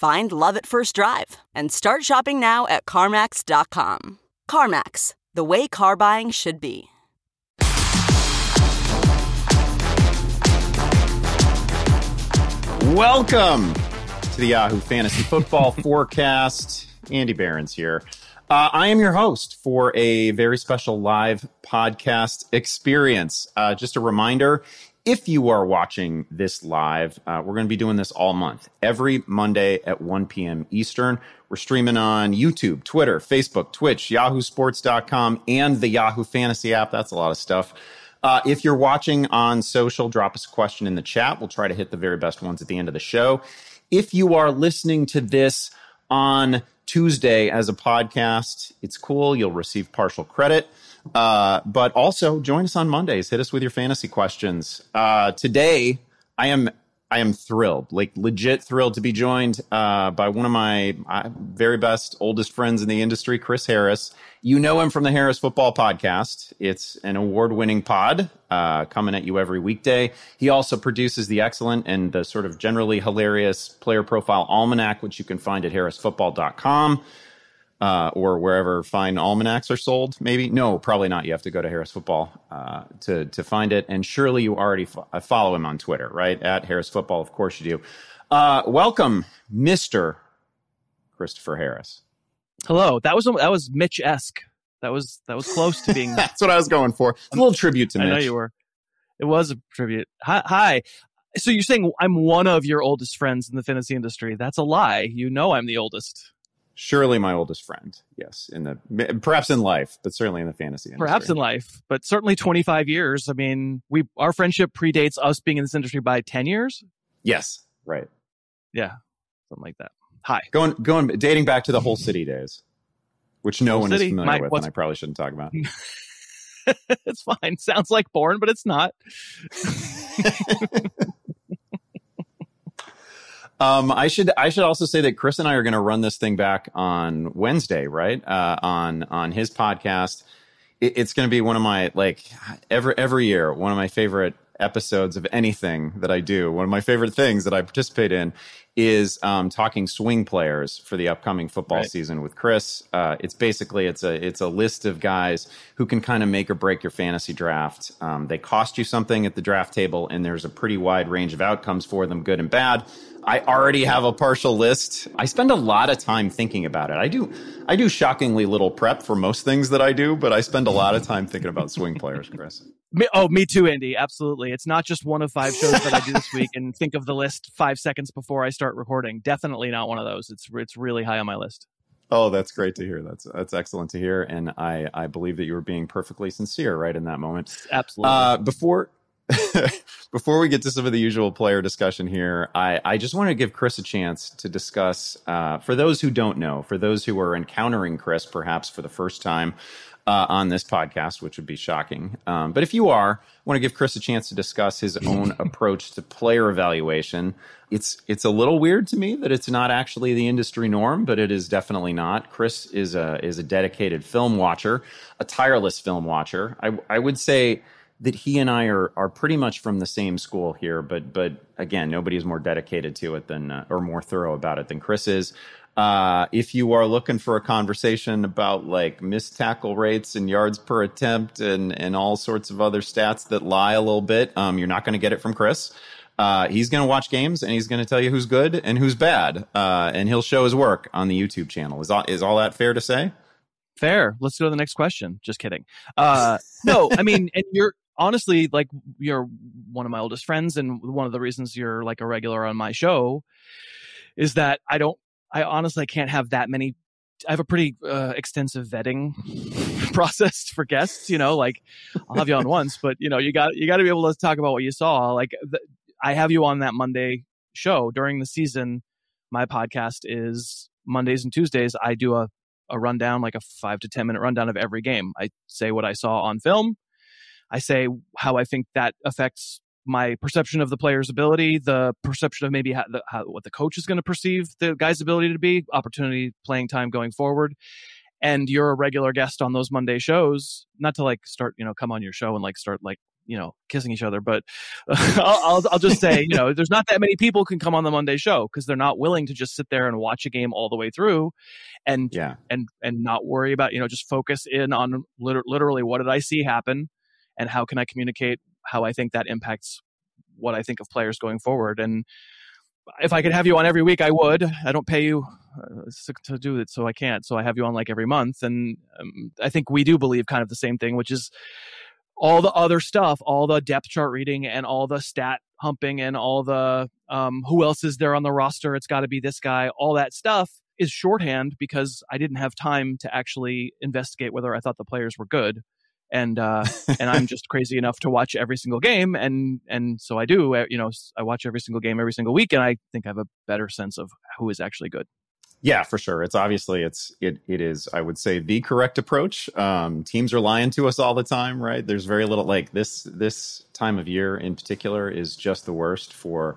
Find love at first drive and start shopping now at CarMax.com. CarMax, the way car buying should be. Welcome to the Yahoo Fantasy Football Forecast. Andy Behrens here. Uh, I am your host for a very special live podcast experience. Uh, just a reminder if you are watching this live, uh, we're going to be doing this all month, every Monday at 1 p.m. Eastern. We're streaming on YouTube, Twitter, Facebook, Twitch, yahoosports.com, and the Yahoo Fantasy app. That's a lot of stuff. Uh, if you're watching on social, drop us a question in the chat. We'll try to hit the very best ones at the end of the show. If you are listening to this on Tuesday as a podcast, it's cool. You'll receive partial credit. Uh, but also join us on Mondays. Hit us with your fantasy questions. Uh, today, I am I am thrilled, like legit thrilled to be joined uh, by one of my very best, oldest friends in the industry, Chris Harris. You know him from the Harris Football Podcast. It's an award winning pod uh, coming at you every weekday. He also produces the excellent and the sort of generally hilarious Player Profile Almanac, which you can find at harrisfootball.com uh, or wherever fine almanacs are sold. Maybe no, probably not. You have to go to Harris Football uh, to to find it. And surely you already uh, follow him on Twitter, right? At Harris Football, of course you do. Uh, welcome, Mister Christopher Harris. Hello. That was that was Mitch esque. That was that was close to being. That's what I was going for. A little tribute to Mitch. I know you were. It was a tribute. Hi, hi. So you're saying I'm one of your oldest friends in the fantasy industry? That's a lie. You know I'm the oldest surely my oldest friend. Yes, in the perhaps in life, but certainly in the fantasy industry. Perhaps in life, but certainly 25 years. I mean, we our friendship predates us being in this industry by 10 years. Yes, right. Yeah, something like that. Hi. Going going dating back to the whole city days, which no Whole one City? is familiar My- with, and I probably shouldn't talk about. it's fine. Sounds like porn, but it's not. Um, I should I should also say that Chris and I are going to run this thing back on Wednesday, right? Uh, on on his podcast. It, it's going to be one of my like every every year one of my favorite episodes of anything that I do. One of my favorite things that I participate in is um, talking swing players for the upcoming football Right. season with Chris. Uh, it's basically it's a it's a list of guys who can kind of make or break your fantasy draft. Um, they cost you something at the draft table, and there's a pretty wide range of outcomes for them, good and bad. I already have a partial list. I spend a lot of time thinking about it. I do I do shockingly little prep for most things that I do, but I spend a lot of time thinking about swing players, Chris. Me, oh, me too, Andy. Absolutely. It's not just one of five shows that I do this week and think of the list five seconds before I start recording. Definitely not one of those. It's it's really high on my list. Oh, that's great to hear. That's that's excellent to hear, and I I believe that you were being perfectly sincere right in that moment. Absolutely. Uh, before before we get to some of the usual player discussion here, I, I just want to give Chris a chance to discuss. Uh, for those who don't know, for those who are encountering Chris perhaps for the first time uh, on this podcast, which would be shocking. Um, but if you are, I want to give Chris a chance to discuss his own approach to player evaluation. It's it's a little weird to me that it's not actually the industry norm, but it is definitely not. Chris is a is a dedicated film watcher, a tireless film watcher. I I would say that he and I are are pretty much from the same school here, but but again, nobody is more dedicated to it than uh, or more thorough about it than Chris is. Uh, if you are looking for a conversation about like missed tackle rates and yards per attempt and and all sorts of other stats that lie a little bit, um, you're not going to get it from Chris. Uh, he's going to watch games and he's going to tell you who's good and who's bad, uh, and he'll show his work on the YouTube channel. Is all, is all that fair to say? Fair. Let's go to the next question. Just kidding. Uh, no, I mean, and you're honestly like you're one of my oldest friends, and one of the reasons you're like a regular on my show is that I don't. I honestly can't have that many. I have a pretty uh, extensive vetting process for guests. You know, like I'll have you on once, but you know, you got you got to be able to talk about what you saw. Like the, I have you on that Monday show during the season. My podcast is Mondays and Tuesdays. I do a a rundown, like a five to 10 minute rundown of every game. I say what I saw on film. I say how I think that affects my perception of the player's ability, the perception of maybe how, the, how what the coach is going to perceive the guy's ability to be, opportunity, playing time going forward. And you're a regular guest on those Monday shows, not to like start, you know, come on your show and like start like you know kissing each other but I'll, I'll, I'll just say you know there's not that many people can come on the monday show because they're not willing to just sit there and watch a game all the way through and yeah and and not worry about you know just focus in on liter- literally what did i see happen and how can i communicate how i think that impacts what i think of players going forward and if i could have you on every week i would i don't pay you uh, to do it so i can't so i have you on like every month and um, i think we do believe kind of the same thing which is all the other stuff, all the depth chart reading and all the stat humping and all the um, who else is there on the roster? It's got to be this guy. All that stuff is shorthand because I didn't have time to actually investigate whether I thought the players were good. And uh, and I'm just crazy enough to watch every single game, and and so I do. Uh, you know, I watch every single game every single week, and I think I have a better sense of who is actually good. Yeah, for sure. It's obviously it's it it is I would say the correct approach. Um, teams are lying to us all the time, right? There's very little like this this time of year in particular is just the worst for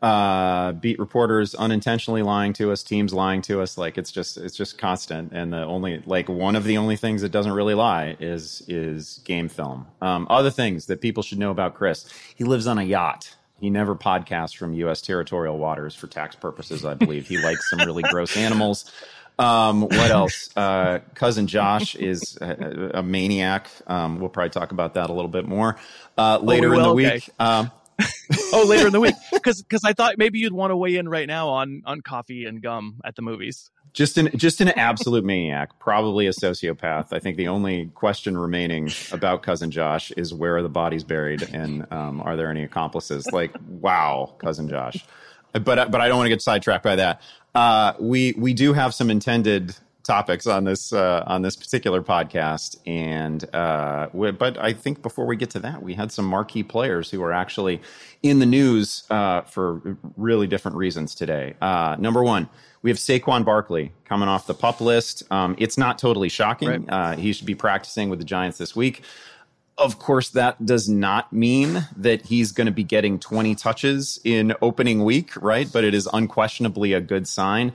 uh, beat reporters unintentionally lying to us, teams lying to us. Like it's just it's just constant. And the only like one of the only things that doesn't really lie is is game film. Um, other things that people should know about Chris: he lives on a yacht. He never podcasts from U.S. territorial waters for tax purposes. I believe he likes some really gross animals. Um, what else? Uh, cousin Josh is a, a maniac. Um, we'll probably talk about that a little bit more uh, later oh, in the okay. week. Um, oh, later in the week, because because I thought maybe you'd want to weigh in right now on on coffee and gum at the movies just an just an absolute maniac, probably a sociopath. I think the only question remaining about cousin Josh is where are the bodies buried and um, are there any accomplices? Like, wow, cousin Josh. But but I don't want to get sidetracked by that. Uh, we we do have some intended topics on this uh, on this particular podcast, and uh, we, but I think before we get to that, we had some marquee players who are actually in the news uh, for really different reasons today. Uh, number one we have Saquon Barkley coming off the pup list. Um, it's not totally shocking. Right. Uh, he should be practicing with the Giants this week. Of course, that does not mean that he's going to be getting 20 touches in opening week, right? But it is unquestionably a good sign.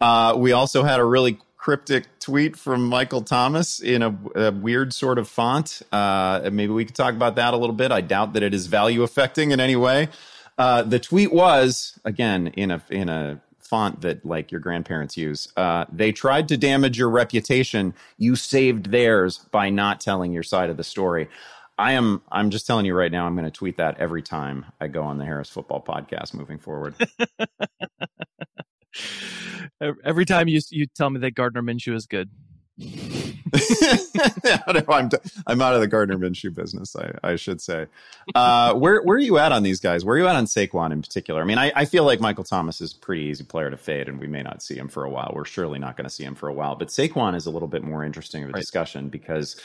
Uh, we also had a really cryptic tweet from Michael Thomas in a, a weird sort of font. Uh, maybe we could talk about that a little bit. I doubt that it is value affecting in any way. Uh, the tweet was again in a in a font that like your grandparents use. Uh, they tried to damage your reputation. You saved theirs by not telling your side of the story. I am. I'm just telling you right now. I'm going to tweet that every time I go on the Harris Football Podcast moving forward. every time you you tell me that Gardner Minshew is good. I'm, I'm out of the Gardner Minshew business, I, I should say. Uh, where where are you at on these guys? Where are you at on Saquon in particular? I mean, I, I feel like Michael Thomas is a pretty easy player to fade, and we may not see him for a while. We're surely not going to see him for a while. But Saquon is a little bit more interesting of a right. discussion because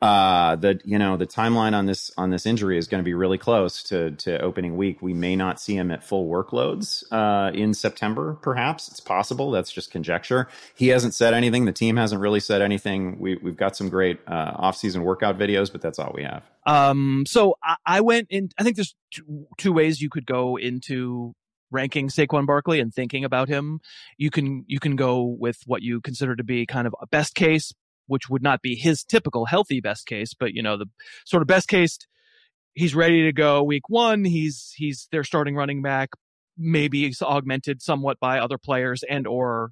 uh, the you know the timeline on this on this injury is going to be really close to to opening week. We may not see him at full workloads uh, in September. Perhaps it's possible. That's just conjecture. He hasn't said anything. The team hasn't really said anything. We we've got some great uh, off season workout videos, but that's all we have. Um. So I, I went in. I think there's two, two ways you could go into ranking Saquon Barkley and thinking about him, you can you can go with what you consider to be kind of a best case, which would not be his typical healthy best case, but you know, the sort of best case, he's ready to go week one. He's, he's their starting running back. Maybe he's augmented somewhat by other players and or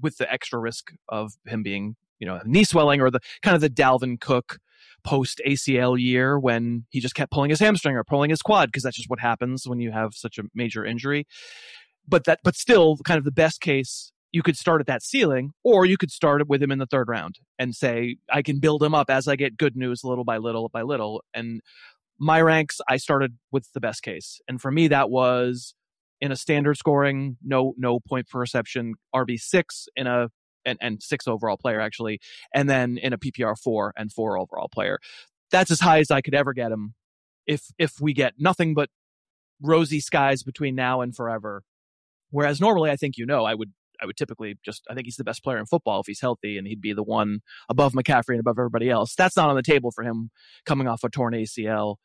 with the extra risk of him being, you know, knee swelling or the kind of the Dalvin Cook post ACL year when he just kept pulling his hamstring or pulling his quad because that's just what happens when you have such a major injury. But that, but still, kind of the best case you could start at that ceiling, or you could start with him in the third round and say, I can build him up as I get good news little by little by little. And my ranks, I started with the best case. And for me, that was in a standard scoring, no no point per reception, RB six in a and, and six overall player actually, and then in a PPR four and four overall player. That's as high as I could ever get him. If if we get nothing but rosy skies between now and forever. Whereas normally, I think you know, I would I would typically just I think he's the best player in football if he's healthy, and he'd be the one above McCaffrey and above everybody else. That's not on the table for him coming off a torn ACL.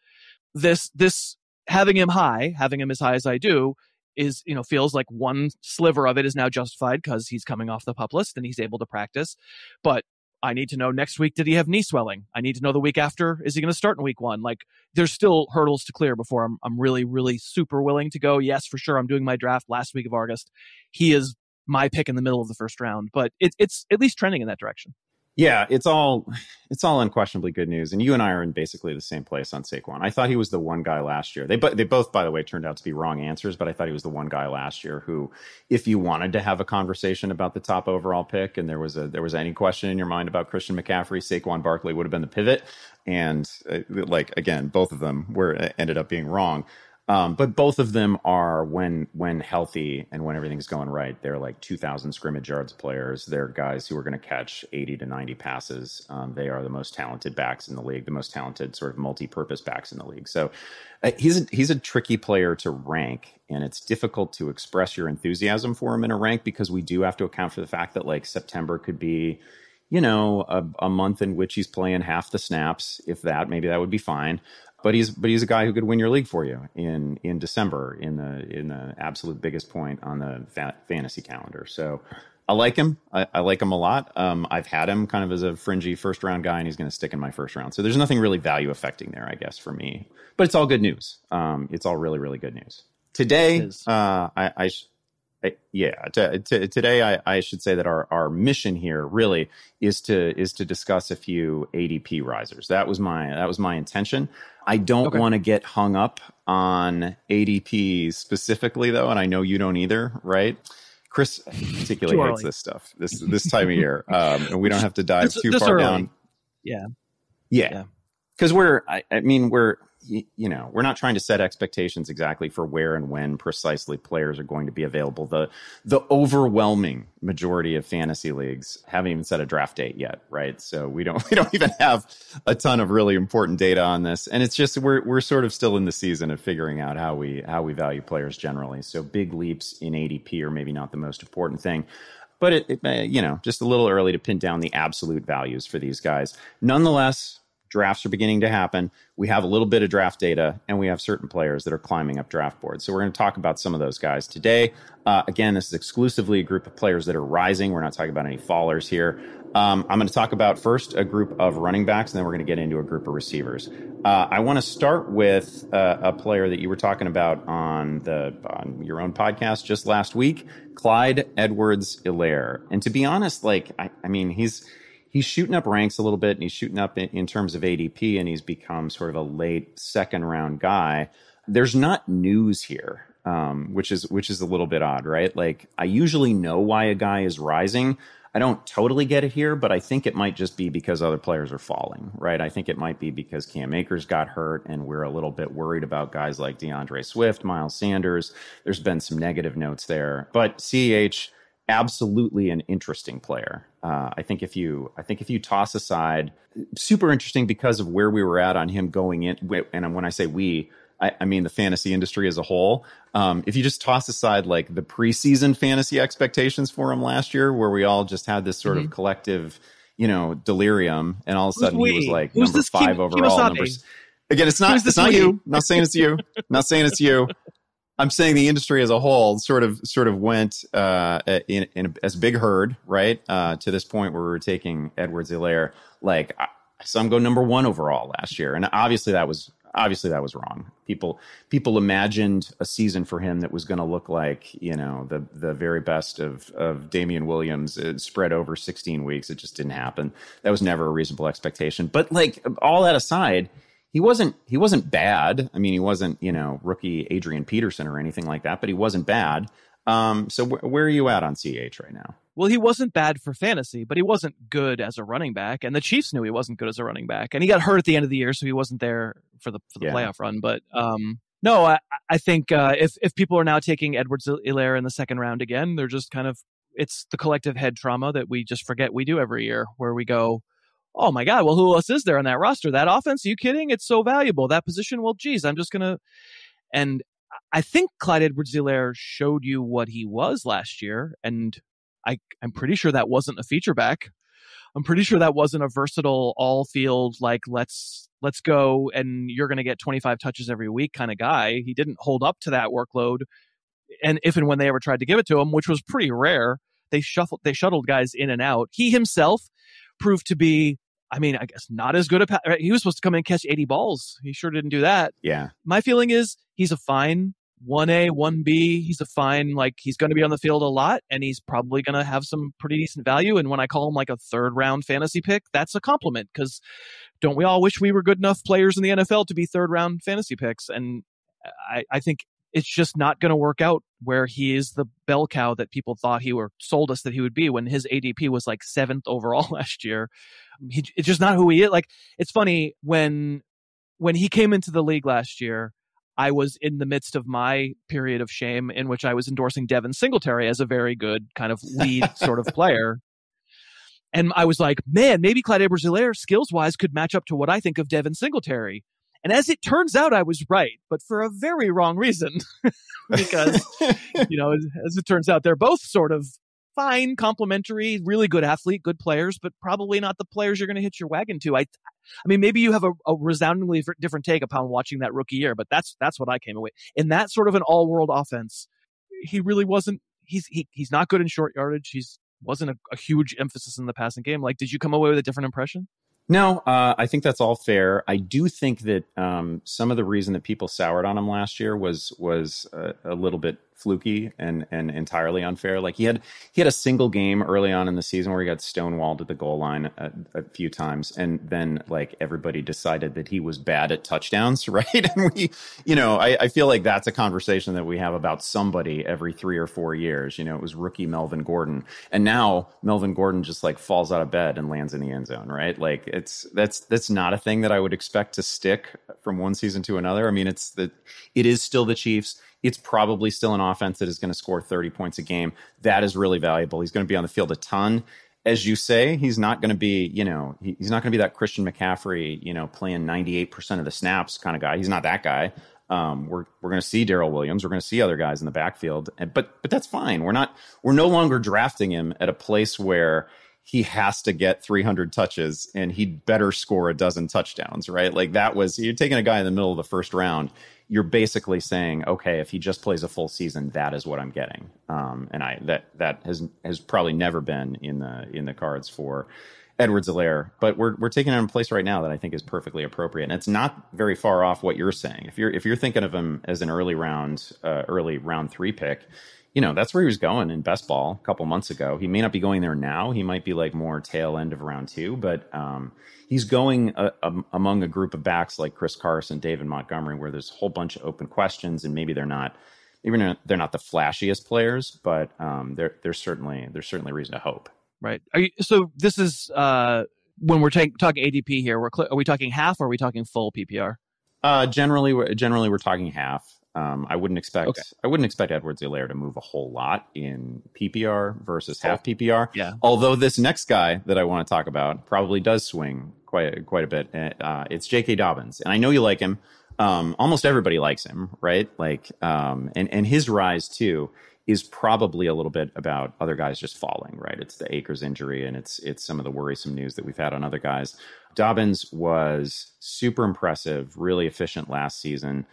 This this having him high, having him as high as I do, is you know feels like one sliver of it is now justified because he's coming off the pup list and he's able to practice, but I need to know next week did he have knee swelling? I need to know the week after is he going to start in week 1? Like there's still hurdles to clear before I'm I'm really really super willing to go. Yes, for sure I'm doing my draft last week of August. He is my pick in the middle of the first round, but it, it's at least trending in that direction. Yeah, it's all it's all unquestionably good news, and you and I are in basically the same place on Saquon. I thought he was the one guy last year. They they both, by the way, turned out to be wrong answers, but I thought he was the one guy last year who, if you wanted to have a conversation about the top overall pick, and there was a there was any question in your mind about Christian McCaffrey, Saquon Barkley would have been the pivot, and uh, like again, both of them were ended up being wrong. Um, but both of them are when when healthy and when everything's going right, they're like 2,000 scrimmage yards players. They're guys who are going to catch 80 to 90 passes. Um, they are the most talented backs in the league, the most talented sort of multi-purpose backs in the league. So uh, he's a, he's a tricky player to rank, and it's difficult to express your enthusiasm for him in a rank because we do have to account for the fact that like September could be you know, a, a, month in which he's playing half the snaps, if that, maybe that would be fine but he's but he's a guy who could win your league for you in in December in the in the absolute biggest point on the fa- fantasy calendar. So I like him. I, I like him a lot. Um, I've had him kind of as a fringy first round guy, and he's going to stick in my first round. So there's nothing really value affecting there, I guess, for me. But it's all good news. Um, it's all really really good news. Today, uh, I, I yeah, t- t- today I, I, should say that our, our mission here really is to is to discuss a few ADP risers. That was my that was my intention. I don't okay. want to get hung up on ADP specifically though, and I know you don't either, right? Chris particularly hates this stuff this this time of year, um, and we don't have to dive this, too this far early. down. Yeah, yeah, because yeah. we're I, I mean we're you know, we're not trying to set expectations exactly for where and when precisely players are going to be available. The the overwhelming majority of fantasy leagues haven't even set a draft date yet, right? So we don't we don't even have a ton of really important data on this, and it's just we're we're sort of still in the season of figuring out how we how we value players generally. So big leaps in ADP are maybe not the most important thing but it, it, you know just a little early to pin down the absolute values for these guys nonetheless drafts are beginning to happen. We have a little bit of draft data, and we have certain players that are climbing up draft boards. So we're going to talk about some of those guys today. Uh, again, this is exclusively a group of players that are rising. We're not talking about any fallers here. Um, I'm going to talk about first a group of running backs, and then we're going to get into a group of receivers. Uh, I want to start with uh, a player that you were talking about on the on your own podcast just last week, Clyde Edwards-Helaire. And to be honest, like I, I mean, he's he's shooting up ranks a little bit and he's shooting up in, in, terms of ADP and he's become sort of a late second round guy. There's not news here, um, which is which is a little bit odd, right? Like I usually know why a guy is rising. I don't totally get it here, but I think it might just be because other players are falling, right? I think it might be because Cam Akers got hurt and we're a little bit worried about guys like DeAndre Swift, Miles Sanders. There's been some negative notes there, but CH absolutely an interesting player. Uh, I think if you, I think if you toss aside, super interesting because of where we were at on him going in. And when I say we, I, I mean the fantasy industry as a whole. Um, if you just toss aside like the preseason fantasy expectations for him last year, where we all just had this sort mm-hmm. of collective, you know, delirium, and all of a sudden he was like Who's number five Kim, overall. Numbers. Again, it's not. It's not we? you. I'm not saying it's you. I'm not saying it's you. I'm saying the industry as a whole sort of sort of went uh, in, in as big herd, right? Uh, to this point where we were taking Edwards-Helaire, like I saw him go number one overall last year, and obviously that was obviously that was wrong. People people imagined a season for him that was going to look like you know the the very best of of Damien Williams uh, spread over 16 weeks. It just didn't happen. That was never a reasonable expectation. But like all that aside, he wasn't he wasn't bad. I mean, he wasn't you know rookie Adrian Peterson or anything like that, but he wasn't bad. Um, so wh- where are you at on CH right now? Well, he wasn't bad for fantasy, but he wasn't good as a running back, and the Chiefs knew he wasn't good as a running back, and he got hurt at the end of the year, so he wasn't there for the for the yeah. playoff run. But um, no, I, I think uh, if if people are now taking Edwards-Helaire in the second round again, they're just kind of it's the collective head trauma that we just forget we do every year, where we go, oh my god, well who else is there on that roster? That offense? Are you kidding? It's so valuable. That position? Well, geez, I'm just gonna and I think Clyde Edwards-Helaire showed you what he was last year, and I, I'm pretty sure that wasn't a feature back. I'm pretty sure that wasn't a versatile all field like let's let's go and you're going to get 25 touches every week kind of guy. He didn't hold up to that workload, and if and when they ever tried to give it to him, which was pretty rare, they shuffled they shuttled guys in and out. He himself proved to be I mean, I guess not as good a. He was supposed to come in and catch 80 balls. He sure didn't do that. Yeah. My feeling is he's a fine 1A, 1B. He's a fine, like, he's going to be on the field a lot and he's probably going to have some pretty decent value. And when I call him like a third round fantasy pick, that's a compliment because don't we all wish we were good enough players in the NFL to be third round fantasy picks? And I, I think it's just not going to work out where he is the bell cow that people thought he were sold us that he would be when his ADP was like seventh overall last year. He, it's just not who he is. Like, it's funny when when he came into the league last year I was in the midst of my period of shame in which I was endorsing Devin Singletary as a very good kind of lead sort of player. And I was like, man, maybe Clyde Edwards-Helaire skills wise could match up to what I think of Devin Singletary. And as it turns out, I was right, but for a very wrong reason. because, you know, as, as, it turns out, they're both sort of fine, complimentary, really good athlete, good players, but probably not the players you're going to hit your wagon to. I, I mean, maybe you have a, a resoundingly different take upon watching that rookie year, but that's that's what I came away in that sort of an all-world offense. He really wasn't. He's he, he's not good in short yardage. He's wasn't a, a huge emphasis in the passing game. Like, did you come away with a different impression? No, uh, I think that's all fair. I do think that um, some of the reason that people soured on him last year was was a, a little bit fluky and and entirely unfair. Like he had he had a single game early on in the season where he got stonewalled at the goal line a, a few times, and then like everybody decided that he was bad at touchdowns, right? And we, you know, I, I feel like that's a conversation that we have about somebody every three or four years. You know, it was rookie Melvin Gordon, and now Melvin Gordon just like falls out of bed and lands in the end zone, right? Like it's that's that's not a thing that I would expect to stick from one season to another. I mean, it's the it is still the Chiefs it's probably still an offense that is going to score 30 points a game. That is really valuable. He's going to be on the field a ton. As you say, he's not going to be, you know, he's not going to be that Christian McCaffrey, you know, playing 98% of the snaps kind of guy. He's not that guy. Um, we're we're going to see Darrel Williams. We're going to see other guys in the backfield, and, but but that's fine. We're not we're no longer drafting him at a place where he has to get 300 touches and he'd better score a dozen touchdowns, right? Like that was you're taking a guy in the middle of the first round you're basically saying, okay, if he just plays a full season, that is what I'm getting. Um, and I that that has has probably never been in the in the cards for Edwards-Helaire, but we're we're taking him a place right now that I think is perfectly appropriate, and it's not very far off what you're saying. If you're if you're thinking of him as an early round, uh, early round three pick, you know that's where he was going in best ball a couple months ago. He may not be going there now. He might be like more tail end of round two, but um, he's going uh, um, among a group of backs like Chris Carson, David Montgomery, where there's a whole bunch of open questions, and maybe they're not, even they're not the flashiest players, but um, there, there's certainly there's certainly reason to hope. Right. You, so this is uh, when we're talking ADP here. We're cl- are we talking half or are we talking full PPR? Uh, generally, generally we're talking half. Um, I wouldn't expect okay. I wouldn't expect Edwards-Helaire to move a whole lot in PPR versus half PPR. Yeah. Although this next guy that I want to talk about probably does swing quite quite a bit. Uh, it's J.K. Dobbins, and I know you like him. Um, almost everybody likes him, right? Like, um, and and his rise too is probably a little bit about other guys just falling, right? It's the Akers injury, and it's it's some of the worrisome news that we've had on other guys. Dobbins was super impressive, really efficient last season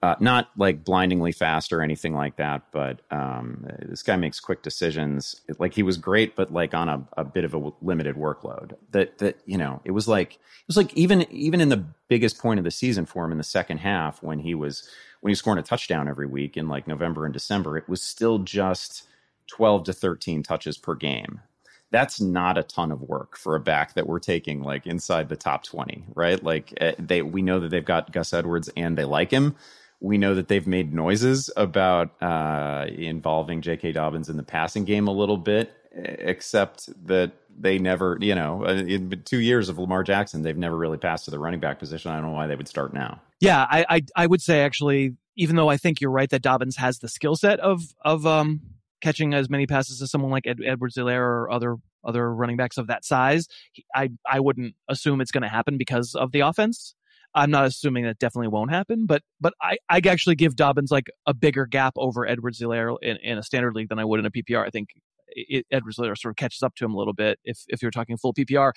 Uh, not like blindingly fast or anything like that, but um, this guy makes quick decisions. Like he was great, but like on a, a bit of a limited workload. That that you know, it was like it was like even even in the biggest point of the season for him in the second half when he was when he was scoring a touchdown every week in like November and December, it was still just twelve to thirteen touches per game that's not a ton of work for a back that we're taking like inside the top 20 right like eh, they we know that they've got gus edwards and they like him we know that they've made noises about uh, involving j.k dobbins in the passing game a little bit except that they never you know uh, in two years of lamar jackson they've never really passed to the running back position i don't know why they would start now yeah i i, I would say actually even though i think you're right that dobbins has the skill set of of um catching as many passes as someone like Ed, Edwards-Helaire or other other running backs of that size. I I wouldn't assume it's going to happen because of the offense. I'm not assuming that definitely won't happen, but but I I actually give Dobbins like a bigger gap over Edwards-Helaire in, in a standard league than I would in a PPR. I think it, Edwards-Helaire sort of catches up to him a little bit if if you're talking full PPR.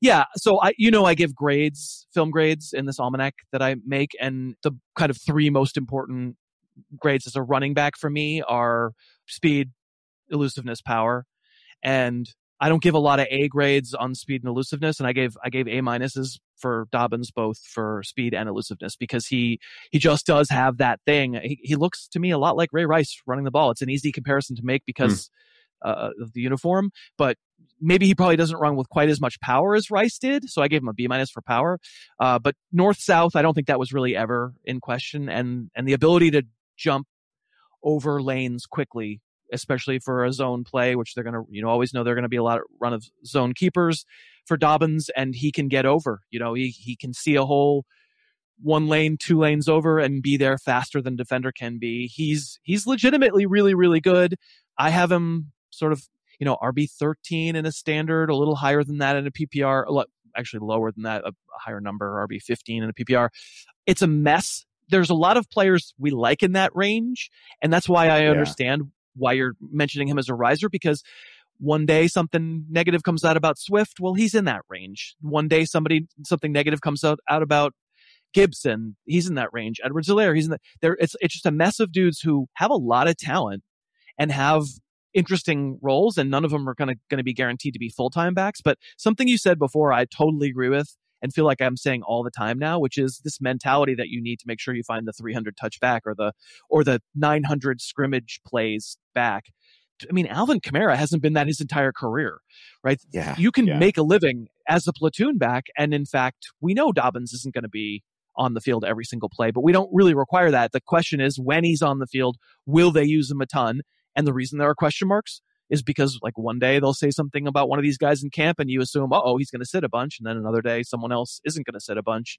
Yeah, so I you know I give grades, film grades in this almanac that I make, and the kind of three most important grades as a running back for me are speed, elusiveness, power. And I don't give a lot of A grades on speed and elusiveness, and I gave I gave A minuses for Dobbins both for speed and elusiveness because he he just does have that thing. He, he looks to me a lot like Ray Rice running the ball. It's an easy comparison to make because mm. uh, of the uniform, but maybe he probably doesn't run with quite as much power as Rice did. So I gave him a B minus for power. Uh, but north south, I don't think that was really ever in question, and and the ability to jump over lanes quickly, especially for a zone play, which they're going to, you know, always know they're going to be a lot of run of zone keepers for Dobbins, and he can get over. You know, he he can see a hole one lane, two lanes over, and be there faster than defender can be. He's he's legitimately really really good. I have him sort of you know RB thirteen in a standard, a little higher than that in a PPR, actually lower than that, a higher number RB fifteen in a PPR. It's a mess there's a lot of players we like in that range, and that's why I understand yeah. Why you're mentioning him as a riser because one day something negative comes out about Swift, well, he's in that range. One day somebody something negative comes out, out about Gibson, he's in that range. Edwards-Helaire, he's in the there. It's it's just a mess of dudes who have a lot of talent and have interesting roles, and none of them are going to be guaranteed to be full time backs. But something you said before, I totally agree with and feel like I'm saying all the time now, which is this mentality that you need to make sure you find the 300 touchback or the or the 900 scrimmage plays back. I mean, Alvin Kamara hasn't been that his entire career, right? Yeah. You can yeah. make a living as a platoon back. And in fact, we know Dobbins isn't going to be on the field every single play, but we don't really require that. The question is when he's on the field, will they use him a ton? And the reason there are question marks is because like one day they'll say something about one of these guys in camp and you assume, oh, he's going to sit a bunch. And then another day someone else isn't going to sit a bunch.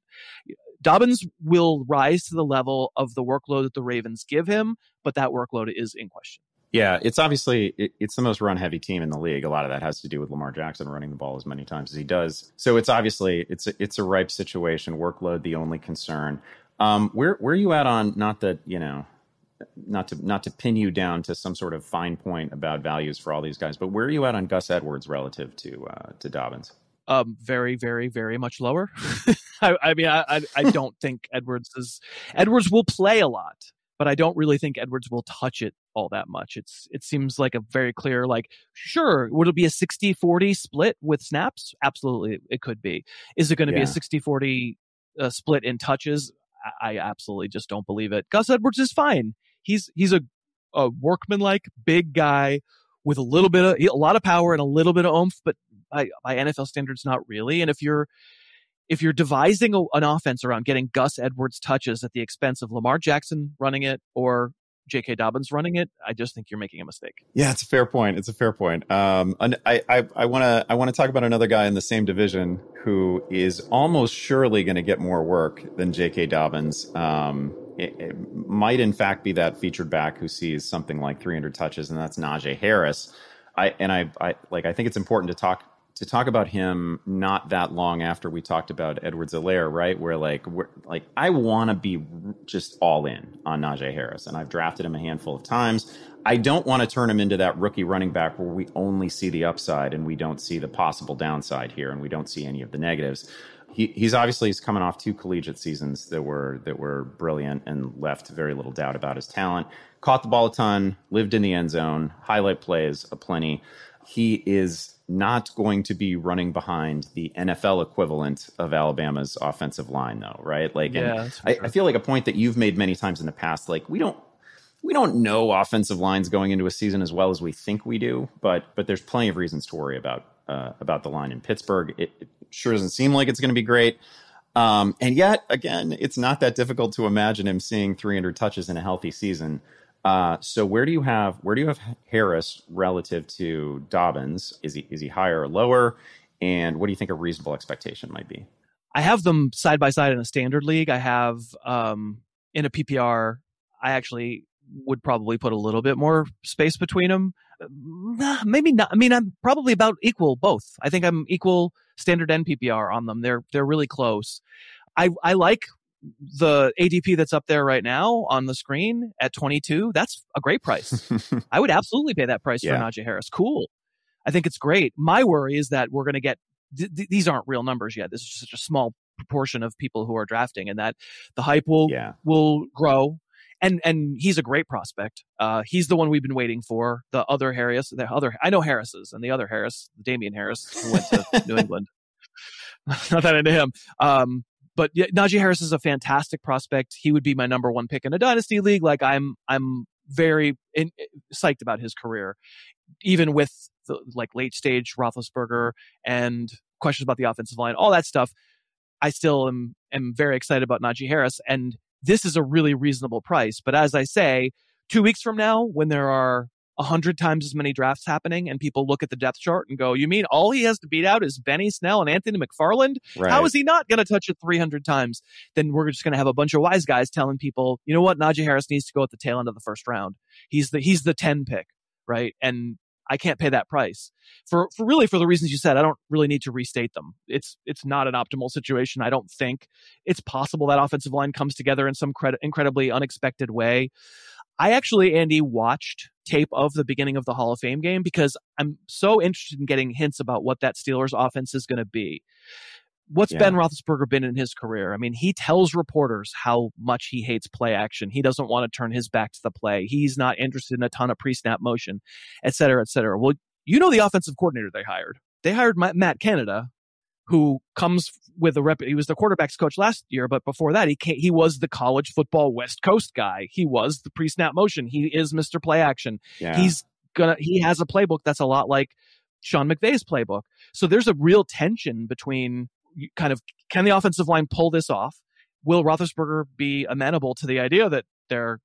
Dobbins will rise to the level of the workload that the Ravens give him, but that workload is in question. Yeah, it's obviously it, it's the most run heavy team in the league. A lot of that has to do with Lamar Jackson running the ball as many times as he does. So it's obviously it's a, it's a ripe situation. Workload the only concern. Um, where where are you at on not that you know not to not to pin you down to some sort of fine point about values for all these guys, but where are you at on Gus Edwards relative to uh, to Dobbins? Um, very, very, very much lower. I, I, mean, I, I don't think Edwards is Edwards will play a lot, but I don't really think Edwards will touch it all that much. It's it seems like a very clear like sure, would it be a 60-40 split with snaps? Absolutely, it could be. Is it going to yeah. be a 60-40 uh, split in touches? I absolutely just don't believe it. Gus Edwards is fine he's he's a a workmanlike big guy with a little bit of a lot of power and a little bit of oomph, but by, by NFL standards, not really. And if you're if you're devising a, an offense around getting Gus Edwards touches at the expense of Lamar Jackson running it or J.K. Dobbins running it, I just think you're making a mistake. Yeah, it's a fair point. It's a fair point. Um, and I I want to I want to talk about another guy in the same division who is almost surely going to get more work than J.K. Dobbins. Um, it, it, might in fact be that featured back who sees something like 300 touches, and that's Najee Harris. I and I, I like I think it's important to talk to talk about him not that long after we talked about Edwards-Helaire, right? Where like we're like I want to be just all in on Najee Harris, and I've drafted him a handful of times. I don't want to turn him into that rookie running back where we only see the upside and we don't see the possible downside here, and we don't see any of the negatives he, he's obviously he's coming off two collegiate seasons that were that were brilliant and left very little doubt about his talent. Caught the ball a ton, lived in the end zone, highlight plays aplenty. He is not going to be running behind the NFL equivalent of Alabama's offensive line, though, right? Like, yeah, I, I feel like a point that you've made many times in the past. Like, we don't we don't know offensive lines going into a season as well as we think we do, but but there's plenty of reasons to worry about uh, about the line in Pittsburgh. It, it sure doesn't seem like it's going to be great. Um, and yet, again, it's not that difficult to imagine him seeing 300 touches in a healthy season. Uh, so where do you have where do you have Harris relative to Dobbins? Is he is he higher or lower? And what do you think a reasonable expectation might be? I have them side by side in a standard league. I have um, in a PPR. I actually would probably put a little bit more space between them. Maybe not. I mean, I'm probably about equal both. I think I'm equal standard and PPR on them. They're they're really close. I I like the ADP that's up there right now on the screen at 22. That's a great price. I would absolutely pay that price yeah. for Najee Harris. Cool. I think it's great. My worry is that we're going to get th- th- these aren't real numbers yet. This is just such a small proportion of people who are drafting, and that the hype will yeah. will grow. And and he's a great prospect. Uh, he's the one we've been waiting for. The other Harris, the other I know Harris's, and the other Harris, Damien Harris, who went to New England. Not that into him. Um, but yeah, Najee Harris is a fantastic prospect. He would be my number one pick in a dynasty league. Like I'm, I'm very in, psyched about his career, even with the like late stage Roethlisberger and questions about the offensive line, all that stuff. I still am am very excited about Najee Harris, and this is a really reasonable price. But as I say, two weeks from now, when there are a hundred times as many drafts happening and people look at the depth chart and go, you mean all he has to beat out is Benny Snell and Anthony McFarland? Right. How is he not going to touch it 300 times? Then we're just going to have a bunch of wise guys telling people, you know what? Najee Harris needs to go at the tail end of the first round. He's the, he's the 10 pick, right? And I can't pay that price for, for really for the reasons you said. I don't really need to restate them. It's, it's not an optimal situation. I don't think it's possible that offensive line comes together in some cred- incredibly unexpected way. I actually, Andy, watched tape of the beginning of the Hall of Fame game because I'm so interested in getting hints about what that Steelers offense is going to be. What's yeah. Ben Roethlisberger been in his career? I mean, he tells reporters how much he hates play action. He doesn't want to turn his back to the play. He's not interested in a ton of pre-snap motion, et cetera, et cetera. Well, you know the offensive coordinator they hired. They hired Matt Canada, who comes with a rep. He was the quarterbacks coach last year, but before that, he came, he was the college football West Coast guy. He was the pre snap motion. He is Mr. Play Action. Yeah. He's gonna. He has a playbook that's a lot like Sean McVay's playbook. So there's a real tension between kind of can the offensive line pull this off? Will Roethlisberger be amenable to the idea that they're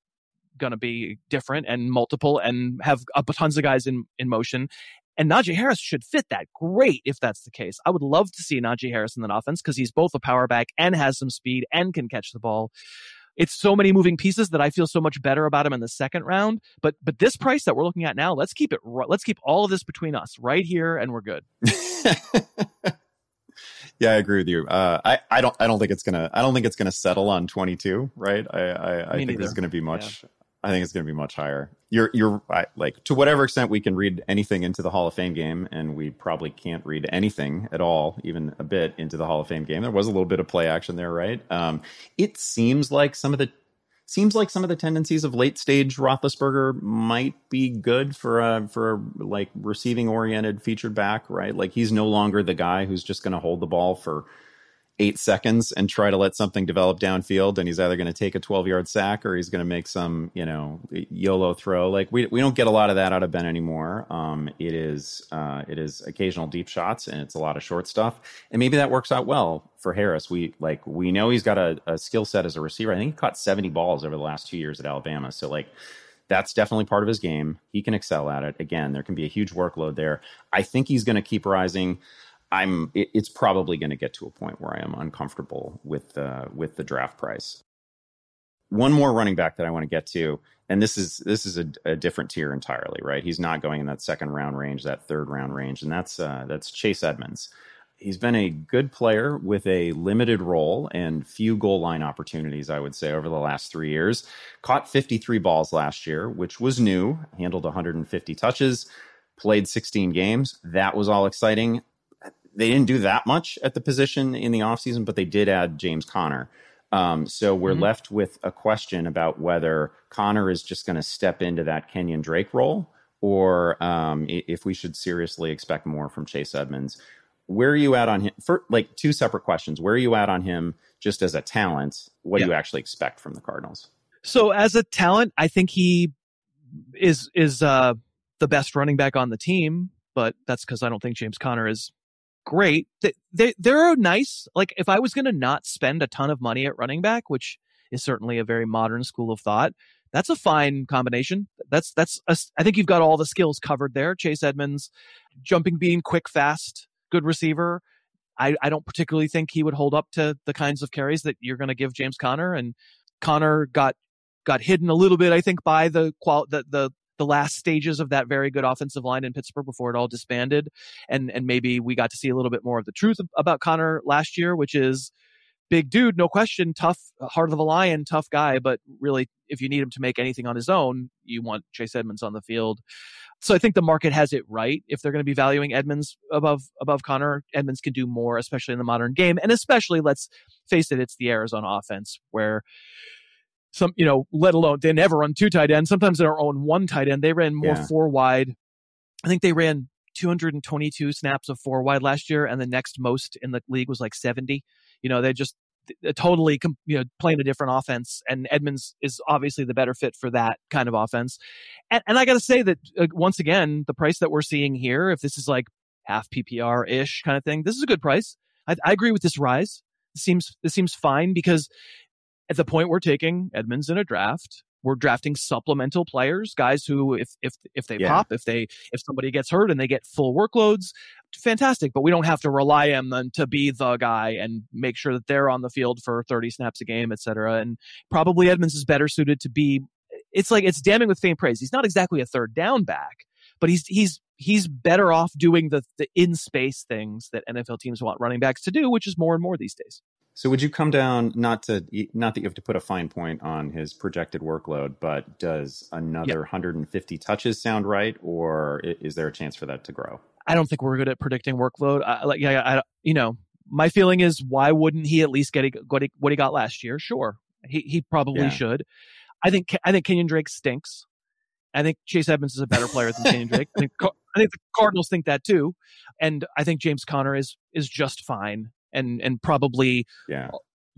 going to be different and multiple and have uh, tons of guys in, in motion and Najee Harris should fit that great if that's the case. I would love to see Najee Harris in that offense because he's both a power back and has some speed and can catch the ball. It's so many moving pieces that I feel so much better about him in the second round. But but this price that we're looking at now, let's keep it. Let's keep all of this between us right here, and we're good. yeah, I agree with you. Uh, I, I don't I don't think it's gonna I don't think it's gonna settle on 22. Right. I I, I think there's gonna be much. Yeah. I think it's going to be much higher. You're you're like to whatever extent we can read anything into the Hall of Fame game, and we probably can't read anything at all, even a bit into the Hall of Fame game. There was a little bit of play action there, right? Um, it seems like some of the seems like some of the tendencies of late stage Roethlisberger might be good for a for a like receiving oriented featured back, right? Like he's no longer the guy who's just going to hold the ball for eight seconds and try to let something develop downfield and he's either going to take a 12 yard sack or he's going to make some you know yolo throw. Like we, we don't get a lot of that out of ben anymore. Um, it is uh, it is occasional deep shots and it's a lot of short stuff. And maybe that works out well for harris. We like we know he's got a, a skill set as a receiver. I think he caught 70 balls over the last two years at alabama. So like that's definitely part of his game. He can excel at it. Again there can be a huge workload there. I think he's going to keep rising I'm it, it's probably going to get to a point where I am uncomfortable with the with the draft price. One more running back that I want to get to, and this is this is a, a, different tier entirely, right? He's not going in that second round range, that third round range, and that's uh, that's Chase Edmonds. He's been a good player with a limited role and few goal line opportunities, I would say, over the last three years. Caught 53 balls last year, which was new, handled 150 touches, played 16 games. That was all exciting they didn't do that much at the position in the offseason, but they did add James Conner. Um, so we're mm-hmm. left with a question about whether Conner is just going to step into that Kenyon Drake role or um, if we should seriously expect more from Chase Edmonds. Where are you at on him? For like two separate questions. Where are you at on him just as a talent? What yeah. do you actually expect from the Cardinals? So as a talent, I think he is is uh, the best running back on the team, but that's because I don't think James Conner is great. They, they they're nice. Like if I was going to not spend a ton of money at running back, which is certainly a very modern school of thought, that's a fine combination. That's that's a, I think you've got all the skills covered there. Chase Edmonds, jumping being quick, fast, good receiver. I, I don't particularly think he would hold up to the kinds of carries that you're going to give James Conner. And Conner got got hidden a little bit, I think, by the qual the the the last stages of that very good offensive line in Pittsburgh before it all disbanded. And and maybe we got to see a little bit more of the truth about Conner last year, which is big dude, no question, tough, uh, heart of a lion, tough guy. But really, if you need him to make anything on his own, you want Chase Edmonds on the field. So I think the market has it right. If they're going to be valuing Edmonds above above Conner, Edmonds can do more, especially in the modern game, and especially let's face it, it's the Arizona offense where some you know, let alone they never run two tight ends. Sometimes they're on one tight end. They ran more yeah. four wide. I think they ran 222 snaps of four wide last year, and the next most in the league was like 70. You know, they just totally you know playing a different offense and edmonds is obviously the better fit for that kind of offense and, and i gotta say that uh, once again the price that we're seeing here if this is like half ppr ish kind of thing this is a good price I, I agree with this rise it seems this seems fine because at the point we're taking edmonds in a draft we're drafting supplemental players, guys who if if if they yeah. pop, if they if somebody gets hurt and they get full workloads, fantastic. But we don't have to rely on them to be the guy and make sure that they're on the field for 30 snaps a game, et cetera. And probably Edmonds is better suited to be. It's like it's damning with faint praise. He's not exactly a third down back, but he's he's he's better off doing the the in space things that NFL teams want running backs to do, which is more and more these days. So would you come down not to not that you have to put a fine point on his projected workload, but does another yep. 150 touches sound right, or is there a chance for that to grow? I don't think we're good at predicting workload. I, like, yeah, I, you know, my feeling is why wouldn't he at least get what he, what he got last year? Sure, he he probably yeah. should. I think I think Kenyon Drake stinks. I think Chase Edmonds is a better player than Kenyon Drake. I think, I think the Cardinals think that too, and I think James Conner is is just fine and and probably yeah.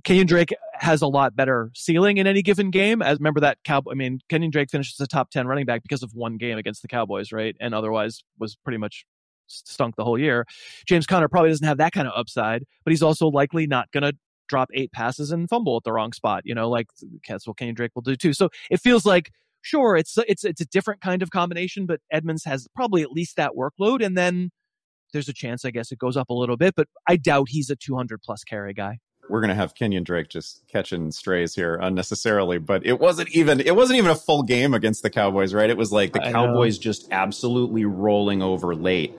Kenyon Drake has a lot better ceiling in any given game. As remember that cow, I mean, Kenyon Drake finishes the top ten running back because of one game against the Cowboys, right? And otherwise was pretty much stunk the whole year. James Conner probably doesn't have that kind of upside, but he's also likely not going to drop eight passes and fumble at the wrong spot. You know, like that's what Kenyon Drake will do too. So it feels like sure it's it's it's a different kind of combination, but Edmonds has probably at least that workload, and then there's a chance, I guess, it goes up a little bit, but I doubt he's a 200 plus carry guy. We're gonna have Kenyon Drake just catching strays here unnecessarily, but it wasn't even it wasn't even a full game against the Cowboys, right? It was like the I Cowboys know. just absolutely rolling over late.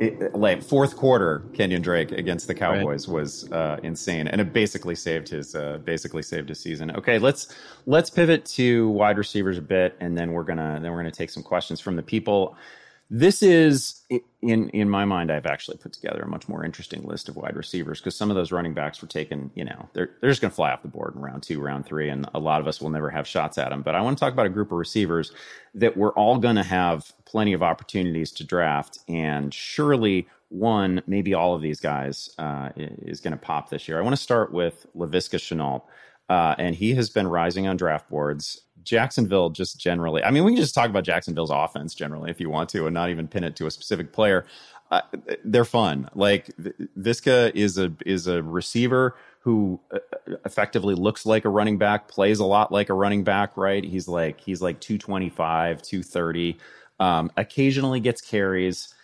It, like fourth quarter, Kenyon Drake against the Cowboys right. was uh, insane, and it basically saved his uh, basically saved his season. Okay, let's let's pivot to wide receivers a bit, and then we're gonna then we're gonna take some questions from the people. This is in in my mind. I've actually put together a much more interesting list of wide receivers because some of those running backs were taken. You know, they're they're just going to fly off the board in round two, round three, and a lot of us will never have shots at them. But I want to talk about a group of receivers that we're all going to have plenty of opportunities to draft, and surely one, maybe all of these guys uh, is going to pop this year. I want to start with Laviska Shenault. Uh, and he has been rising on draft boards. Jacksonville just generally, I mean, we can just talk about Jacksonville's offense generally if you want to, and not even pin it to a specific player. Uh, they're fun. Like Viska is a is a receiver who uh, effectively looks like a running back, plays a lot like a running back. Right? He's like he's like two twenty five, two thirty. Um, occasionally gets carries.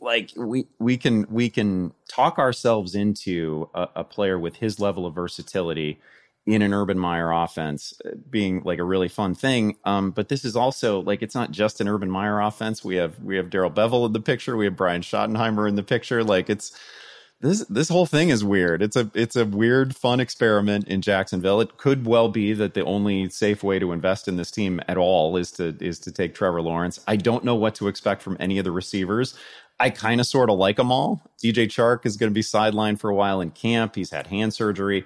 Like we we can we can talk ourselves into a, a player with his level of versatility in an Urban Meyer offense uh, being like a really fun thing. Um, but this is also like it's not just an Urban Meyer offense. We have we have Darrell Bevell in the picture. We have Brian Schottenheimer in the picture. Like it's this this whole thing is weird. It's a it's a weird fun experiment in Jacksonville. It could well be that the only safe way to invest in this team at all is to is to take Trevor Lawrence. I don't know what to expect from any of the receivers. I kind of sort of like them all. DJ Chark is going to be sidelined for a while in camp. He's had hand surgery.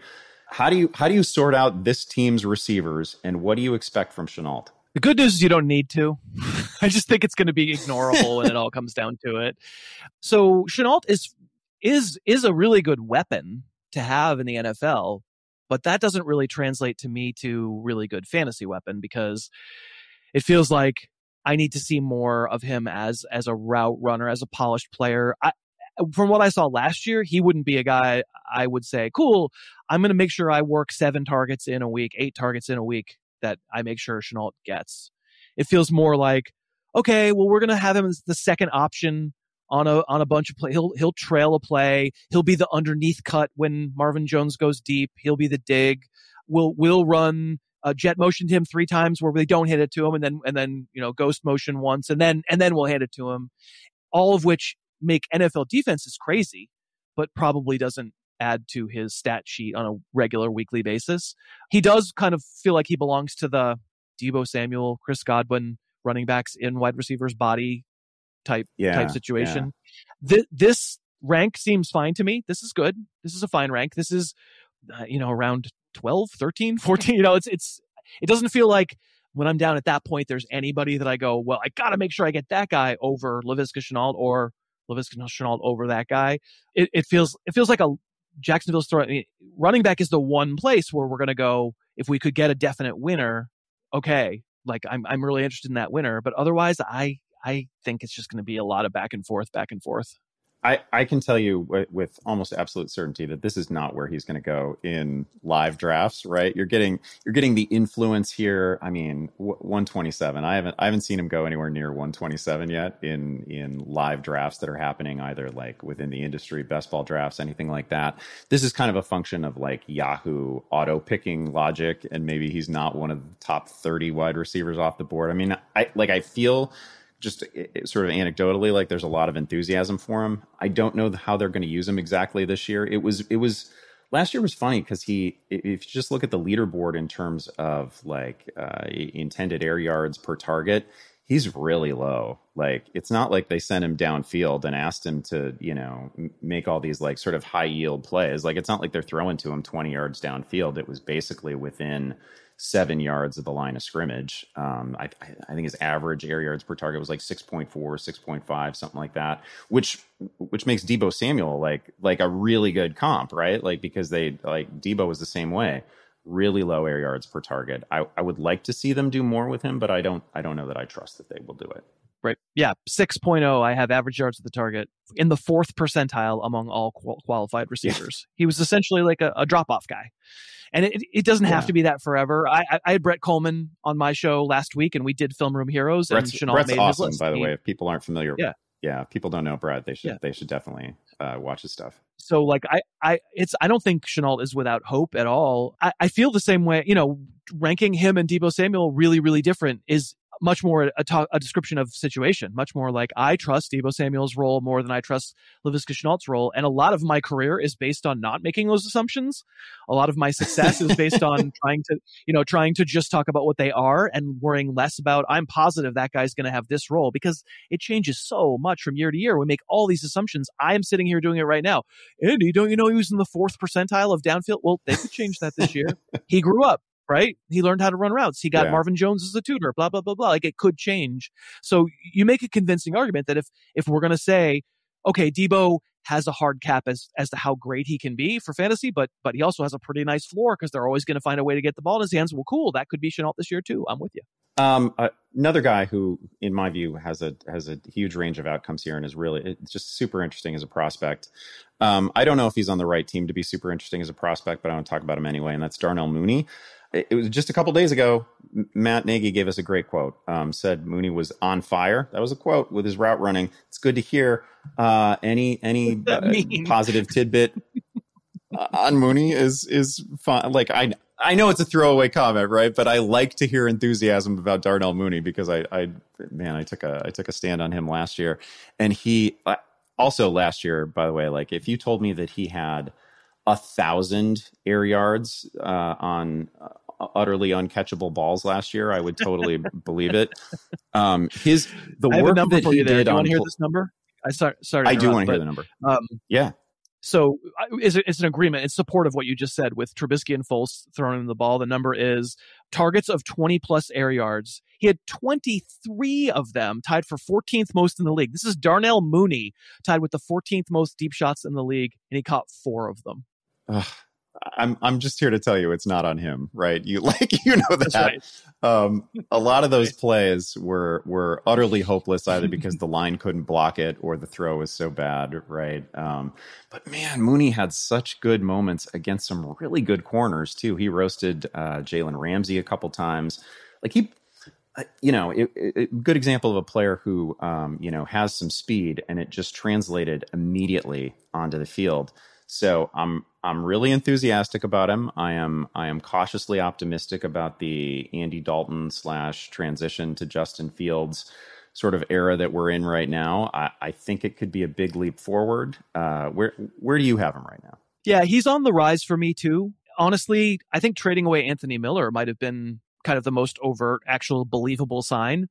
How do you how do you sort out this team's receivers and what do you expect from Shenault? The good news is you don't need to. I just think it's going to be ignorable when it all comes down to it. So Shenault is is is a really good weapon to have in the NFL, but that doesn't really translate to me to really good fantasy weapon because it feels like I need to see more of him as as a route runner, as a polished player. I, from what I saw last year, he wouldn't be a guy I would say, "Cool, I'm going to make sure I work seven targets in a week, eight targets in a week that I make sure Shenault gets." It feels more like, okay, well, we're going to have him as the second option on a on a bunch of play. He'll he'll trail a play. He'll be the underneath cut when Marvin Jones goes deep. He'll be the dig. We'll we'll run uh, jet motion to him three times where we don't hit it to him, and then and then you know ghost motion once, and then and then we'll hand it to him. All of which make NFL defenses crazy, but probably doesn't add to his stat sheet on a regular weekly basis. He does kind of feel like he belongs to the Deebo Samuel, Chris Godwin running backs in wide receivers body type yeah, type situation. Yeah. Th- this rank seems fine to me. This is good. This is a fine rank. This is uh, you know around 12, 13, 14, you know, it's it's it doesn't feel like when I'm down at that point there's anybody that I go, well, I got to make sure I get that guy over Laviska Shenault or Laviska Shenault over that guy. It, it feels it feels like a Jacksonville's throwing I mean, running back is the one place where we're going to go if we could get a definite winner. Okay, like I'm I'm really interested in that winner, but otherwise I I think it's just going to be a lot of back and forth, back and forth. I, I can tell you with, almost absolute certainty that this is not where he's going to go in live drafts. Right? You're getting you're getting the influence here. I mean, 127. I haven't I haven't seen him go anywhere near 127 yet in in live drafts that are happening either like within the industry, best ball drafts, anything like that. This is kind of a function of like Yahoo auto picking logic, and maybe he's not one of the top 30 wide receivers off the board. I mean, I like I feel just sort of anecdotally, like there's a lot of enthusiasm for him. I don't know how they're going to use him exactly this year. It was it was last year was funny because he if you just look at the leaderboard in terms of like uh, intended air yards per target, he's really low. Like it's not like they sent him downfield and asked him to you know make all these like sort of high yield plays. Like it's not like they're throwing to him 20 yards downfield. It was basically within seven yards of the line of scrimmage. Um, I, I, think his average air yards per target was like 6.4, 6.5, something like that, which which makes Deebo Samuel like like a really good comp, right? Like because they like Deebo was the same way, really low air yards per target. I, I would like to see them do more with him, but I don't I don't know that I trust that they will do it. Right. Yeah. 6.0. I have average yards at the target in the fourth percentile among all qual- qualified receivers. Yeah. He was essentially like a, a drop off guy. And it, it doesn't yeah. have to be that forever. I, I, I, had Brett Kollmann on my show last week and we did Film Room Heroes. Brett's, and Brett's made awesome, by the way. If people aren't familiar, yeah. Yeah. People don't know Brett. They should, yeah. they should definitely uh, watch his stuff. So like I, I it's I don't think Shenault is without hope at all. I, I feel the same way, you know, ranking him and Deebo Samuel really, really different is much more a, talk, a description of situation, much more like I trust Deebo Samuel's role more than I trust Laviska Shenault's role. And a lot of my career is based on not making those assumptions. A lot of my success is based on trying to, you know, trying to just talk about what they are and worrying less about, I'm positive that guy's going to have this role because it changes so much from year to year. We make all these assumptions. I am sitting here doing it right now. Andy, don't you know he was in the fourth percentile of downfield? Well, they could change that this year. he grew up right? He learned how to run routes. He got yeah. Marvin Jones as a tutor, blah, blah, blah, blah. Like it could change. So you make a convincing argument that if, if we're going to say, okay, Deebo has a hard cap as, as to how great he can be for fantasy, but, but he also has a pretty nice floor because they're always going to find a way to get the ball in his hands. Well, cool. That could be Shenault this year too. I'm with you. Um, uh, another guy who, in my view, has a has a huge range of outcomes here and is really it's just super interesting as a prospect. Um, I don't know if he's on the right team to be super interesting as a prospect, but I want to talk about him anyway, and that's Darnell Mooney it was just a couple days ago. Matt Nagy gave us a great quote. Um, said Mooney was on fire. That was a quote with his route running. It's good to hear. Uh, any any uh, positive tidbit on Mooney is is fun. Like I I know it's a throwaway comment, right? But I like to hear enthusiasm about Darnell Mooney because I I man I took a I took a stand on him last year, and he uh, also last year by the way. Like if you told me that he had a thousand air yards uh, on uh, utterly uncatchable balls last year, I would totally believe it. Um, his the work that he did. Do you want to hear this number? I start, sorry, I do want to hear the number. Um, yeah. So it's, it's an agreement. It's support of what you just said with Trubisky and Foles throwing him the ball. The number is targets of 20 plus air yards. He had 23 of them, tied for 14th most in the league. This is Darnell Mooney, tied with the 14th most deep shots in the league, and he caught four of them. Ugh, I'm I'm just here to tell you it's not on him, right? You like you know that. Right. Um, a lot of those plays were were utterly hopeless either because the line couldn't block it or the throw was so bad, right? Um, but man, Mooney had such good moments against some really good corners too. He roasted uh, Jalen Ramsey a couple times. Like he, uh, you know, it, it, good example of a player who um, you know has some speed and it just translated immediately onto the field. So I'm I'm really enthusiastic about him. I am I am cautiously optimistic about the Andy Dalton slash transition to Justin Fields sort of era that we're in right now. I, I think it could be a big leap forward. Uh, where where do you have him right now? Yeah, he's on the rise for me too. Honestly, I think trading away Anthony Miller might have been kind of the most overt, actual believable sign.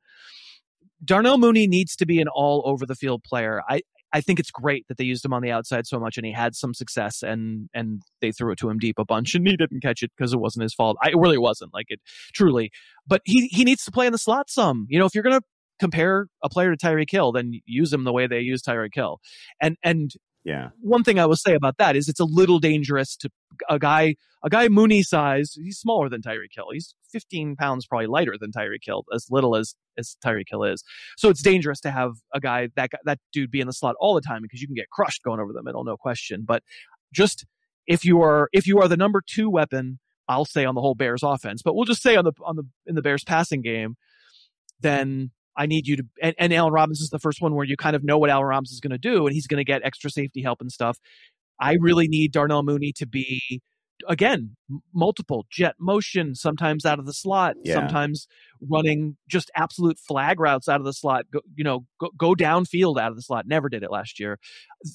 Darnell Mooney needs to be an all over the field player. I, I think it's great that they used him on the outside so much and he had some success and and they threw it to him deep a bunch and he didn't catch it because it wasn't his fault. I, it really wasn't like it truly. But he he needs to play in the slot some. You know, if you're gonna compare a player to Tyreek Hill, then use him the way they use Tyreek Hill. And and yeah. One thing I will say about that is it's a little dangerous to a guy a guy Mooney size. He's smaller than Tyreek Hill. He's 15 pounds probably lighter than Tyreek Hill, as little as as Tyreek Hill is. So it's dangerous to have a guy that that dude be in the slot all the time because you can get crushed going over the middle, no question. But just if you are if you are the number two weapon, I'll say on the whole Bears offense, but we'll just say on the on the in the Bears passing game, then I need you to, and, and Allen Robinson is the first one where you kind of know what Allen is going to do, and he's going to get extra safety help and stuff. I really need Darnell Mooney to be, again, multiple jet motion, sometimes out of the slot, yeah. sometimes running just absolute flag routes out of the slot, go, you know, go, go downfield out of the slot. Never did it last year.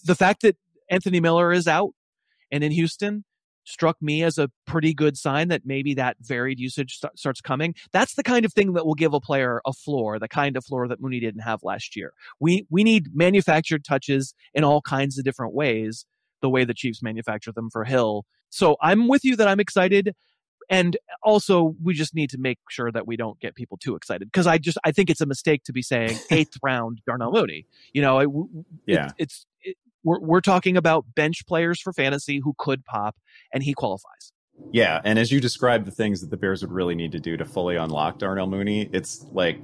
The fact that Anthony Miller is out and in Houston, struck me as a pretty good sign that maybe that varied usage st- starts coming. That's the kind of thing that will give a player a floor, the kind of floor that Mooney didn't have last year. We we need manufactured touches in all kinds of different ways, the way the Chiefs manufacture them for Hill. So I'm with you that I'm excited. And also, we just need to make sure that we don't get people too excited because I just I think it's a mistake to be saying eighth round Darnell Mooney. You know, it, yeah, it, it's we're, we're talking about bench players for fantasy who could pop, and he qualifies. Yeah, and as you described the things that the Bears would really need to do to fully unlock Darnell Mooney, it's like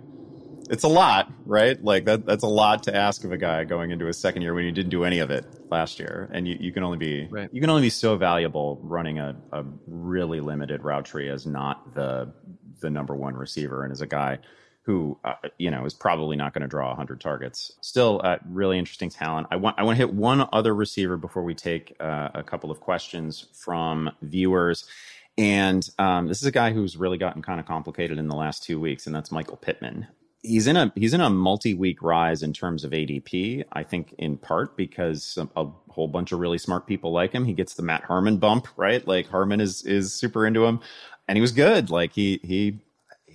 it's a lot, right? Like that that's a lot to ask of a guy going into his second year when he didn't do any of it last year. And you, you can only be right. you can only be so valuable running a, a really limited route tree as not the the number one receiver and as a guy who uh, you know is probably not going to draw 100 targets. Still, uh, really interesting talent. I want I want to hit one other receiver before we take uh, a couple of questions from viewers. And um, this is a guy who's really gotten kind of complicated in the last two weeks, and that's Michael Pittman. He's in a he's in a multi-week rise in terms of ADP. I think in part because a, a whole bunch of really smart people like him. He gets the Matt Harmon bump, right? Like Harmon is is super into him, and he was good. Like he he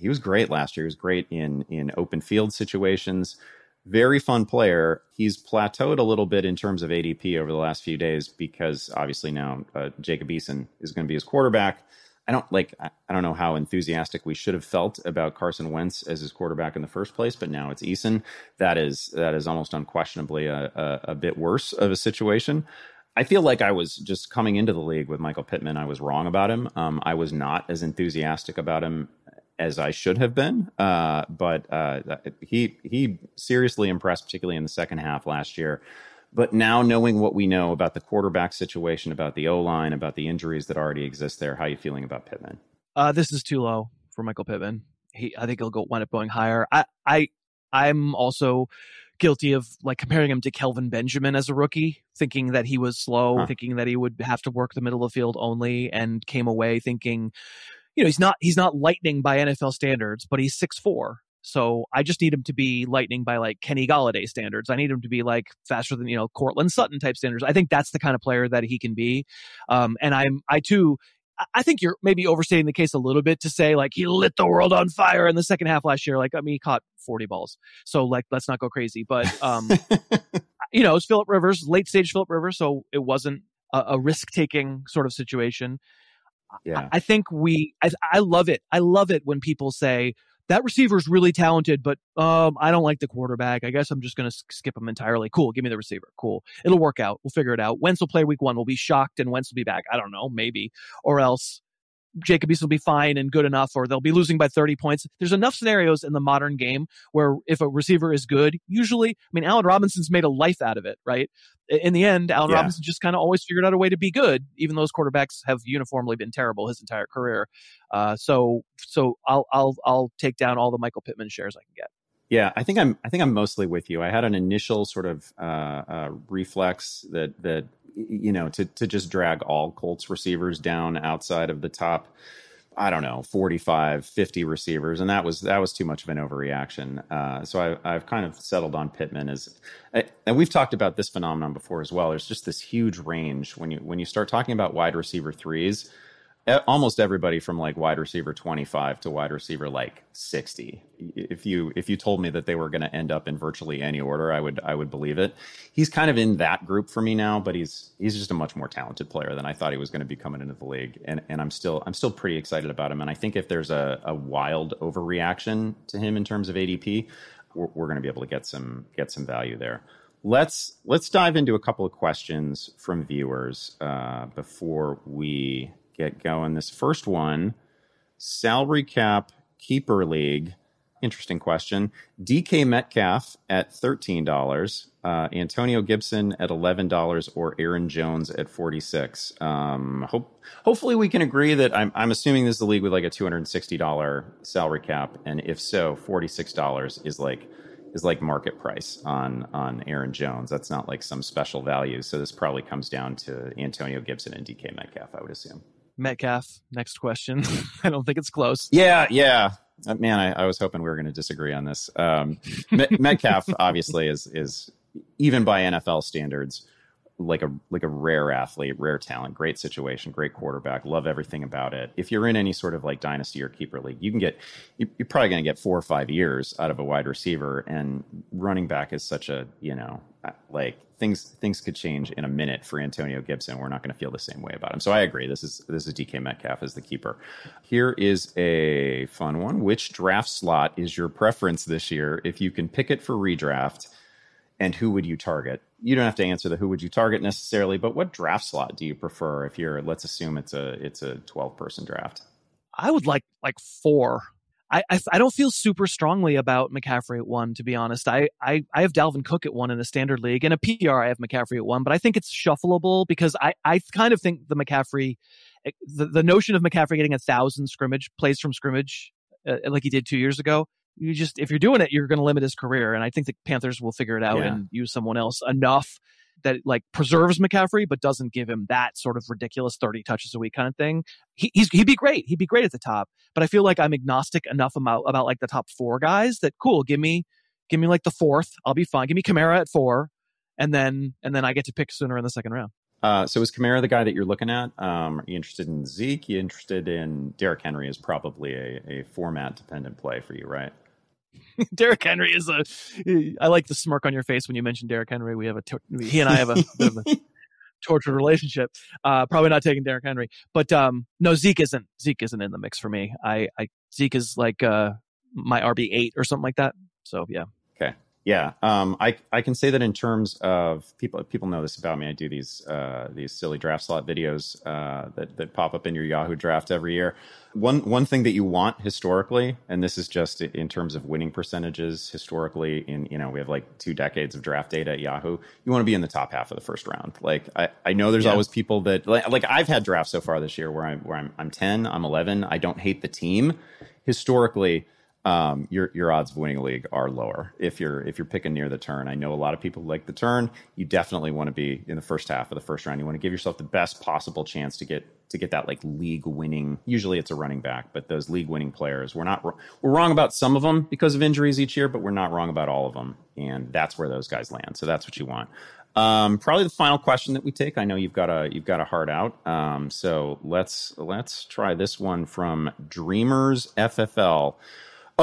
he was great last year. He was great in in open field situations. Very fun player. He's plateaued a little bit in terms of ADP over the last few days because obviously now uh, Jacob Eason is going to be his quarterback. I don't like. I don't know how enthusiastic we should have felt about Carson Wentz as his quarterback in the first place, but now it's Eason. That is that is almost unquestionably a, a, a bit worse of a situation. I feel like I was just coming into the league with Michael Pittman. I was wrong about him. Um, I was not as enthusiastic about him as I should have been. Uh, but uh, he he seriously impressed, particularly in the second half last year. But now knowing what we know about the quarterback situation, about the O line, about the injuries that already exist there, how are you feeling about Pittman? Uh, this is too low for Michael Pittman. He, I think he'll go wind up going higher. I, I, I'm also guilty of like comparing him to Kelvin Benjamin as a rookie, thinking that he was slow, huh. thinking that he would have to work the middle of the field only, and came away thinking you know, he's not he's not lightning by NFL standards, but he's six four. So I just need him to be lightning by like Kenny Golladay standards. I need him to be like faster than you know Courtland Sutton type standards. I think that's the kind of player that he can be. Um, and I'm I too. I think you're maybe overstating the case a little bit to say like he lit the world on fire in the second half last year. Like I mean, he caught 40 balls, so like let's not go crazy. But um, you know, it's Philip Rivers, late stage Philip Rivers, so it wasn't a, a risk taking sort of situation. Yeah. I, I think we, I, I love it. I love it when people say, that receiver's really talented, but um, I don't like the quarterback. I guess I'm just going to skip him entirely. Cool. Give me the receiver. Cool. It'll work out. We'll figure it out. Wentz will play week one. We'll be shocked and Wentz will be back. I don't know. Maybe. Or else Jacob Eason will be fine and good enough, or they'll be losing by 30 points. There's enough scenarios in the modern game where if a receiver is good, usually, I mean, Allen Robinson's made a life out of it, right? In the end, Allen yeah. Robinson just kind of always figured out a way to be good, even though those quarterbacks have uniformly been terrible his entire career. Uh, so, so I'll, I'll, I'll take down all the Michael Pittman shares I can get. Yeah, I think I'm. I think I'm mostly with you. I had an initial sort of uh, uh, reflex that that you know, to to just drag all Colts receivers down outside of the top I don't know, 45, 50 receivers. And that was, that was too much of an overreaction. Uh, so I, have kind of settled on Pittman as, and we've talked about this phenomenon before as well. There's just this huge range when you, when you start talking about wide receiver threes, almost everybody from like wide receiver 25 to wide receiver like 60 if you if you told me that they were going to end up in virtually any order i would i would believe it. He's kind of in that group for me now but he's he's just a much more talented player than i thought he was going to be coming into the league and and i'm still i'm still pretty excited about him and i think if there's a, a wild overreaction to him in terms of adp we're, we're going to be able to get some get some value there. Let's let's dive into a couple of questions from viewers uh, before we get going. This first one salary cap keeper league. Interesting question. DK Metcalf at $13, uh, Antonio Gibson at $11, or Aaron Jones at 46 um, hope, Hopefully, we can agree that I'm, I'm assuming this is the league with like a $260 salary cap. And if so, $46 is like is like market price on on Aaron Jones. That's not like some special value. So this probably comes down to Antonio Gibson and DK Metcalf, I would assume. Metcalf. Next question. I don't think it's close. Yeah, yeah. Uh, man, I, I was hoping we were going to disagree on this. Um, Metcalf obviously is is even by NFL standards like a like a rare athlete, rare talent, great situation, great quarterback. Love everything about it. If you're in any sort of like dynasty or keeper league, you can get you're probably going to get four or five years out of a wide receiver. And running back is such a you know uh, like things things could change in a minute for Antonio Gibson. We're not going to feel the same way about him. So I agree. This is this is DK Metcalf as the keeper. Here is a fun one. Which draft slot is your preference this year? If you can pick it for redraft, and who would you target? You don't have to answer the who would you target necessarily, but what draft slot do you prefer? If you're let's assume it's a it's a twelve person draft. I would like like four. I, I, I don't feel super strongly about McCaffrey at one, to be honest. I, I I have Dalvin Cook at one in a standard league, and a PPR I have McCaffrey at one, but I think it's shuffleable because I I kind of think the McCaffrey, eh, the, the notion of McCaffrey getting a thousand scrimmage plays from scrimmage, uh, like he did two years ago. You just if you're doing it, you're going to limit his career, and I think the Panthers will figure it out yeah. and use someone else enough that like preserves McCaffrey but doesn't give him that sort of ridiculous 30 touches a week kind of thing. He, he's he'd be great. He'd be great at the top. But I feel like I'm agnostic enough about about like the top four guys that cool. Give me give me like the fourth. I'll be fine. Give me Kamara at four, and then and then I get to pick sooner in the second round. Uh, so is Kamara the guy that you're looking at? Um, are you interested in Zeke? You interested in Derrick Henry? Is probably a, a format dependent play for you, right? Derrick Henry is a. I like the smirk on your face when you mention Derrick Henry. We have a he and I have a bit of a tortured relationship. Uh, probably not taking Derrick Henry, but um, no, Zeke isn't. Zeke isn't in the mix for me. I, I Zeke is like uh, my RB eight or something like that. So yeah. Yeah, um, I I can say that in terms of people people know this about me. I do these uh, these silly draft slot videos uh, that that pop up in your Yahoo draft every year. One one thing that you want historically, and this is just in terms of winning percentages historically. In you know we have like two decades of draft data at Yahoo. You want to be in the top half of the first round. Like I, I know there's yeah. always people that like, like I've had drafts so far this year where I'm where I'm I'm ten, I'm eleven. I don't hate the team. Historically um, your your odds of winning a league are lower if you're if you're picking near the turn. I know a lot of people like the turn. You definitely want to be in the first half of the first round. You want to give yourself the best possible chance to get to get that like league winning. Usually it's a running back, but those league winning players, we're not we're wrong about some of them because of injuries each year, but we're not wrong about all of them, and that's where those guys land. So that's what you want. Um, probably the final question that we take. I know you've got a you've got a heart out. Um, so let's let's try this one from Dreamers FFL.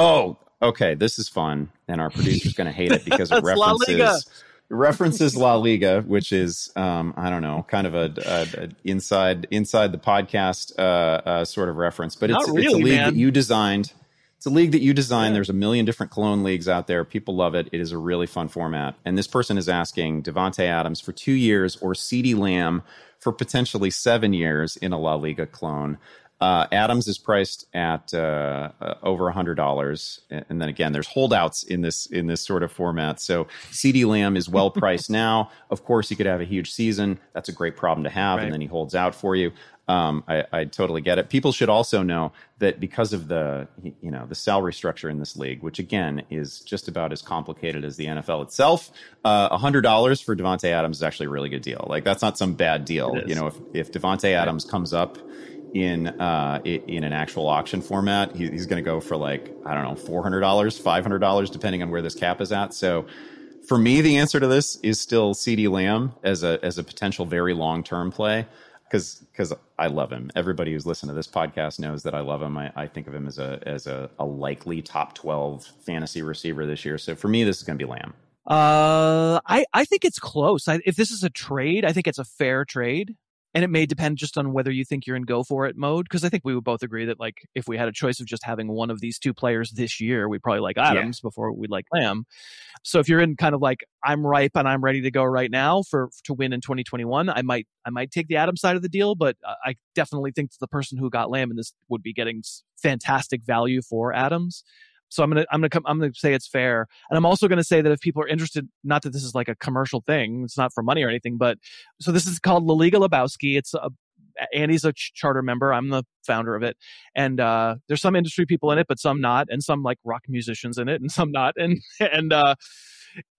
Oh, okay. This is fun, and our producer's going to hate it because it references references La Liga, which is um, I don't know, kind of a, a, a inside inside the podcast uh, uh, sort of reference, but it's, really, it's a league man. that you designed. It's a league that you designed. There's a million different clone leagues out there. People love it. It is a really fun format. And this person is asking Davante Adams for two years or CeeDee Lamb for potentially seven years in a La Liga clone. Uh, Adams is priced at uh, uh, over a hundred dollars, and then again, there's holdouts in this in this sort of format. So CeeDee Lamb is well priced now. Of course, he could have a huge season. That's a great problem to have, Right. and then he holds out for you. Um, I, I totally get it. People should also know that because of the you know the salary structure in this league, which again is just about as complicated as the NFL itself, uh, hundred dollars for Davante Adams is actually a really good deal. Like that's not some bad deal. You know, if if Davante Adams comes up in uh, in an actual auction format, he, he's going to go for like I don't know four hundred dollars, five hundred dollars, depending on where this cap is at. So for me, the answer to this is still CeeDee Lamb as a as a potential very long term play because because I love him. Everybody who's listened to this podcast knows that I love him. I, I think of him as a as a, a likely top twelve fantasy receiver this year. So for me, this is going to be Lamb. Uh, I I think it's close. I, if this is a trade, I think it's a fair trade, and it may depend just on whether you think you're in go for it mode. Because I think we would both agree that like if we had a choice of just having one of these two players this year, we'd probably like Adams before we'd like Lamb. So if you're in kind of like I'm ripe and I'm ready to go right now for to win in 2021, I might I might take the Adams side of the deal, but I definitely think the person who got Lamb in this would be getting fantastic value for Adams. So I'm gonna I'm gonna come I'm gonna say it's fair, and I'm also gonna say that if people are interested, not that this is like a commercial thing, it's not for money or anything, but so this is called La Liga Lebowski. It's a Andy's a ch- charter member. I'm the founder of it, and uh, there's some industry people in it, but some not, and some like rock musicians in it, and some not, and and uh,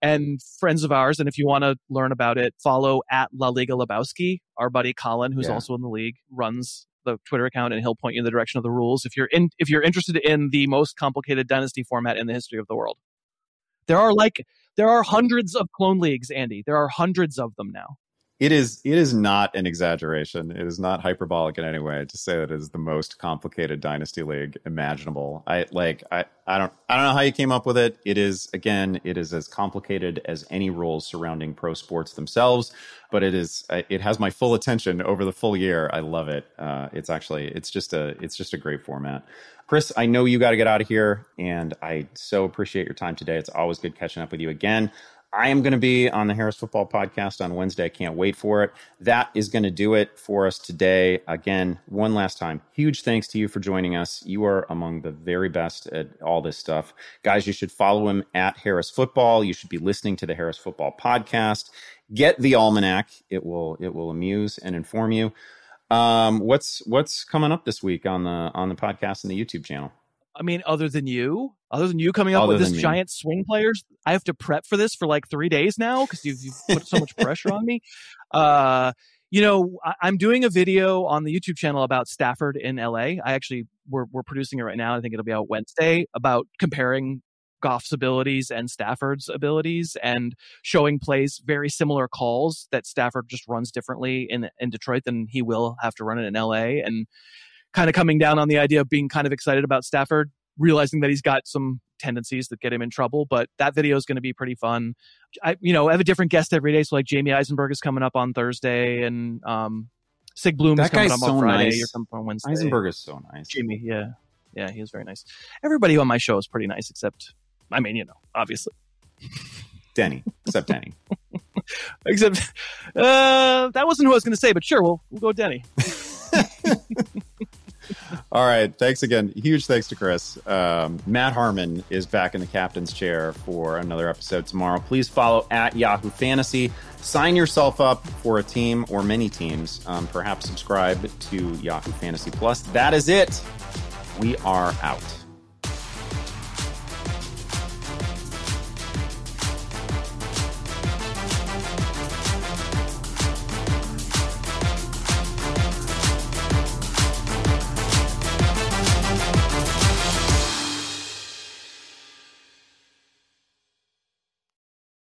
and friends of ours. And if you want to learn about it, follow at La Liga Lebowski. Our buddy Colin, who's Yeah. also in the league, runs the Twitter account, and he'll point you in the direction of the rules. If you're in, if you're interested in the most complicated dynasty format in the history of the world, there are like there are hundreds of clone leagues. Andy, there are hundreds of them now. It is it is not an exaggeration. It is not hyperbolic in any way to say that it is the most complicated dynasty league imaginable. I like I, I don't I don't know how you came up with it. It is again, it is as complicated as any rules surrounding pro sports themselves, but it is it has my full attention over the full year. I love it. Uh, it's actually it's just a it's just a great format. Chris, I know you got to get out of here, and I so appreciate your time today. It's always good catching up with you again. I am going to be on the Harris Football Podcast on Wednesday. I can't wait for it. That is going to do it for us today. Again, one last time, huge thanks to you for joining us. You are among the very best at all this stuff. Guys, you should follow him at Harris Football. You should be listening to the Harris Football Podcast. Get the almanac. It will it will amuse and inform you. Um, what's what's coming up this week on the on the podcast and the YouTube channel? I mean, other than you, other than you coming up Other with this me. giant swing players, I have to prep for this for like three days now because you've, you've put so much pressure on me. Uh, you know, I, I'm doing a video on the YouTube channel about Stafford in LA. I actually we're we're producing it right now. I think it'll be out Wednesday about comparing Goff's abilities and Stafford's abilities and showing plays very similar calls that Stafford just runs differently in in Detroit than he will have to run it in LA and kind of coming down on the idea of being kind of excited about Stafford, realizing that he's got some tendencies that get him in trouble. But that video is going to be pretty fun. I, you know, I have a different guest every day. So like Jamie Eisenberg is coming up on Thursday, and um, Sig Bloom is coming up on Friday. nice. You're coming on Wednesday. Eisenberg is so nice. Jamie, yeah, yeah, he is very nice. Everybody on my show is pretty nice, except, I mean, you know, obviously, Denny, except Denny. except uh, that wasn't who I was going to say, but sure, we'll we'll go with Denny. All right. Thanks again. Huge thanks to Chris. Um, Matt Harmon is back in the captain's chair for another episode tomorrow. Please follow at Yahoo Fantasy. Sign yourself up for a team or many teams. Um, perhaps subscribe to Yahoo Fantasy Plus. That is it. We are out.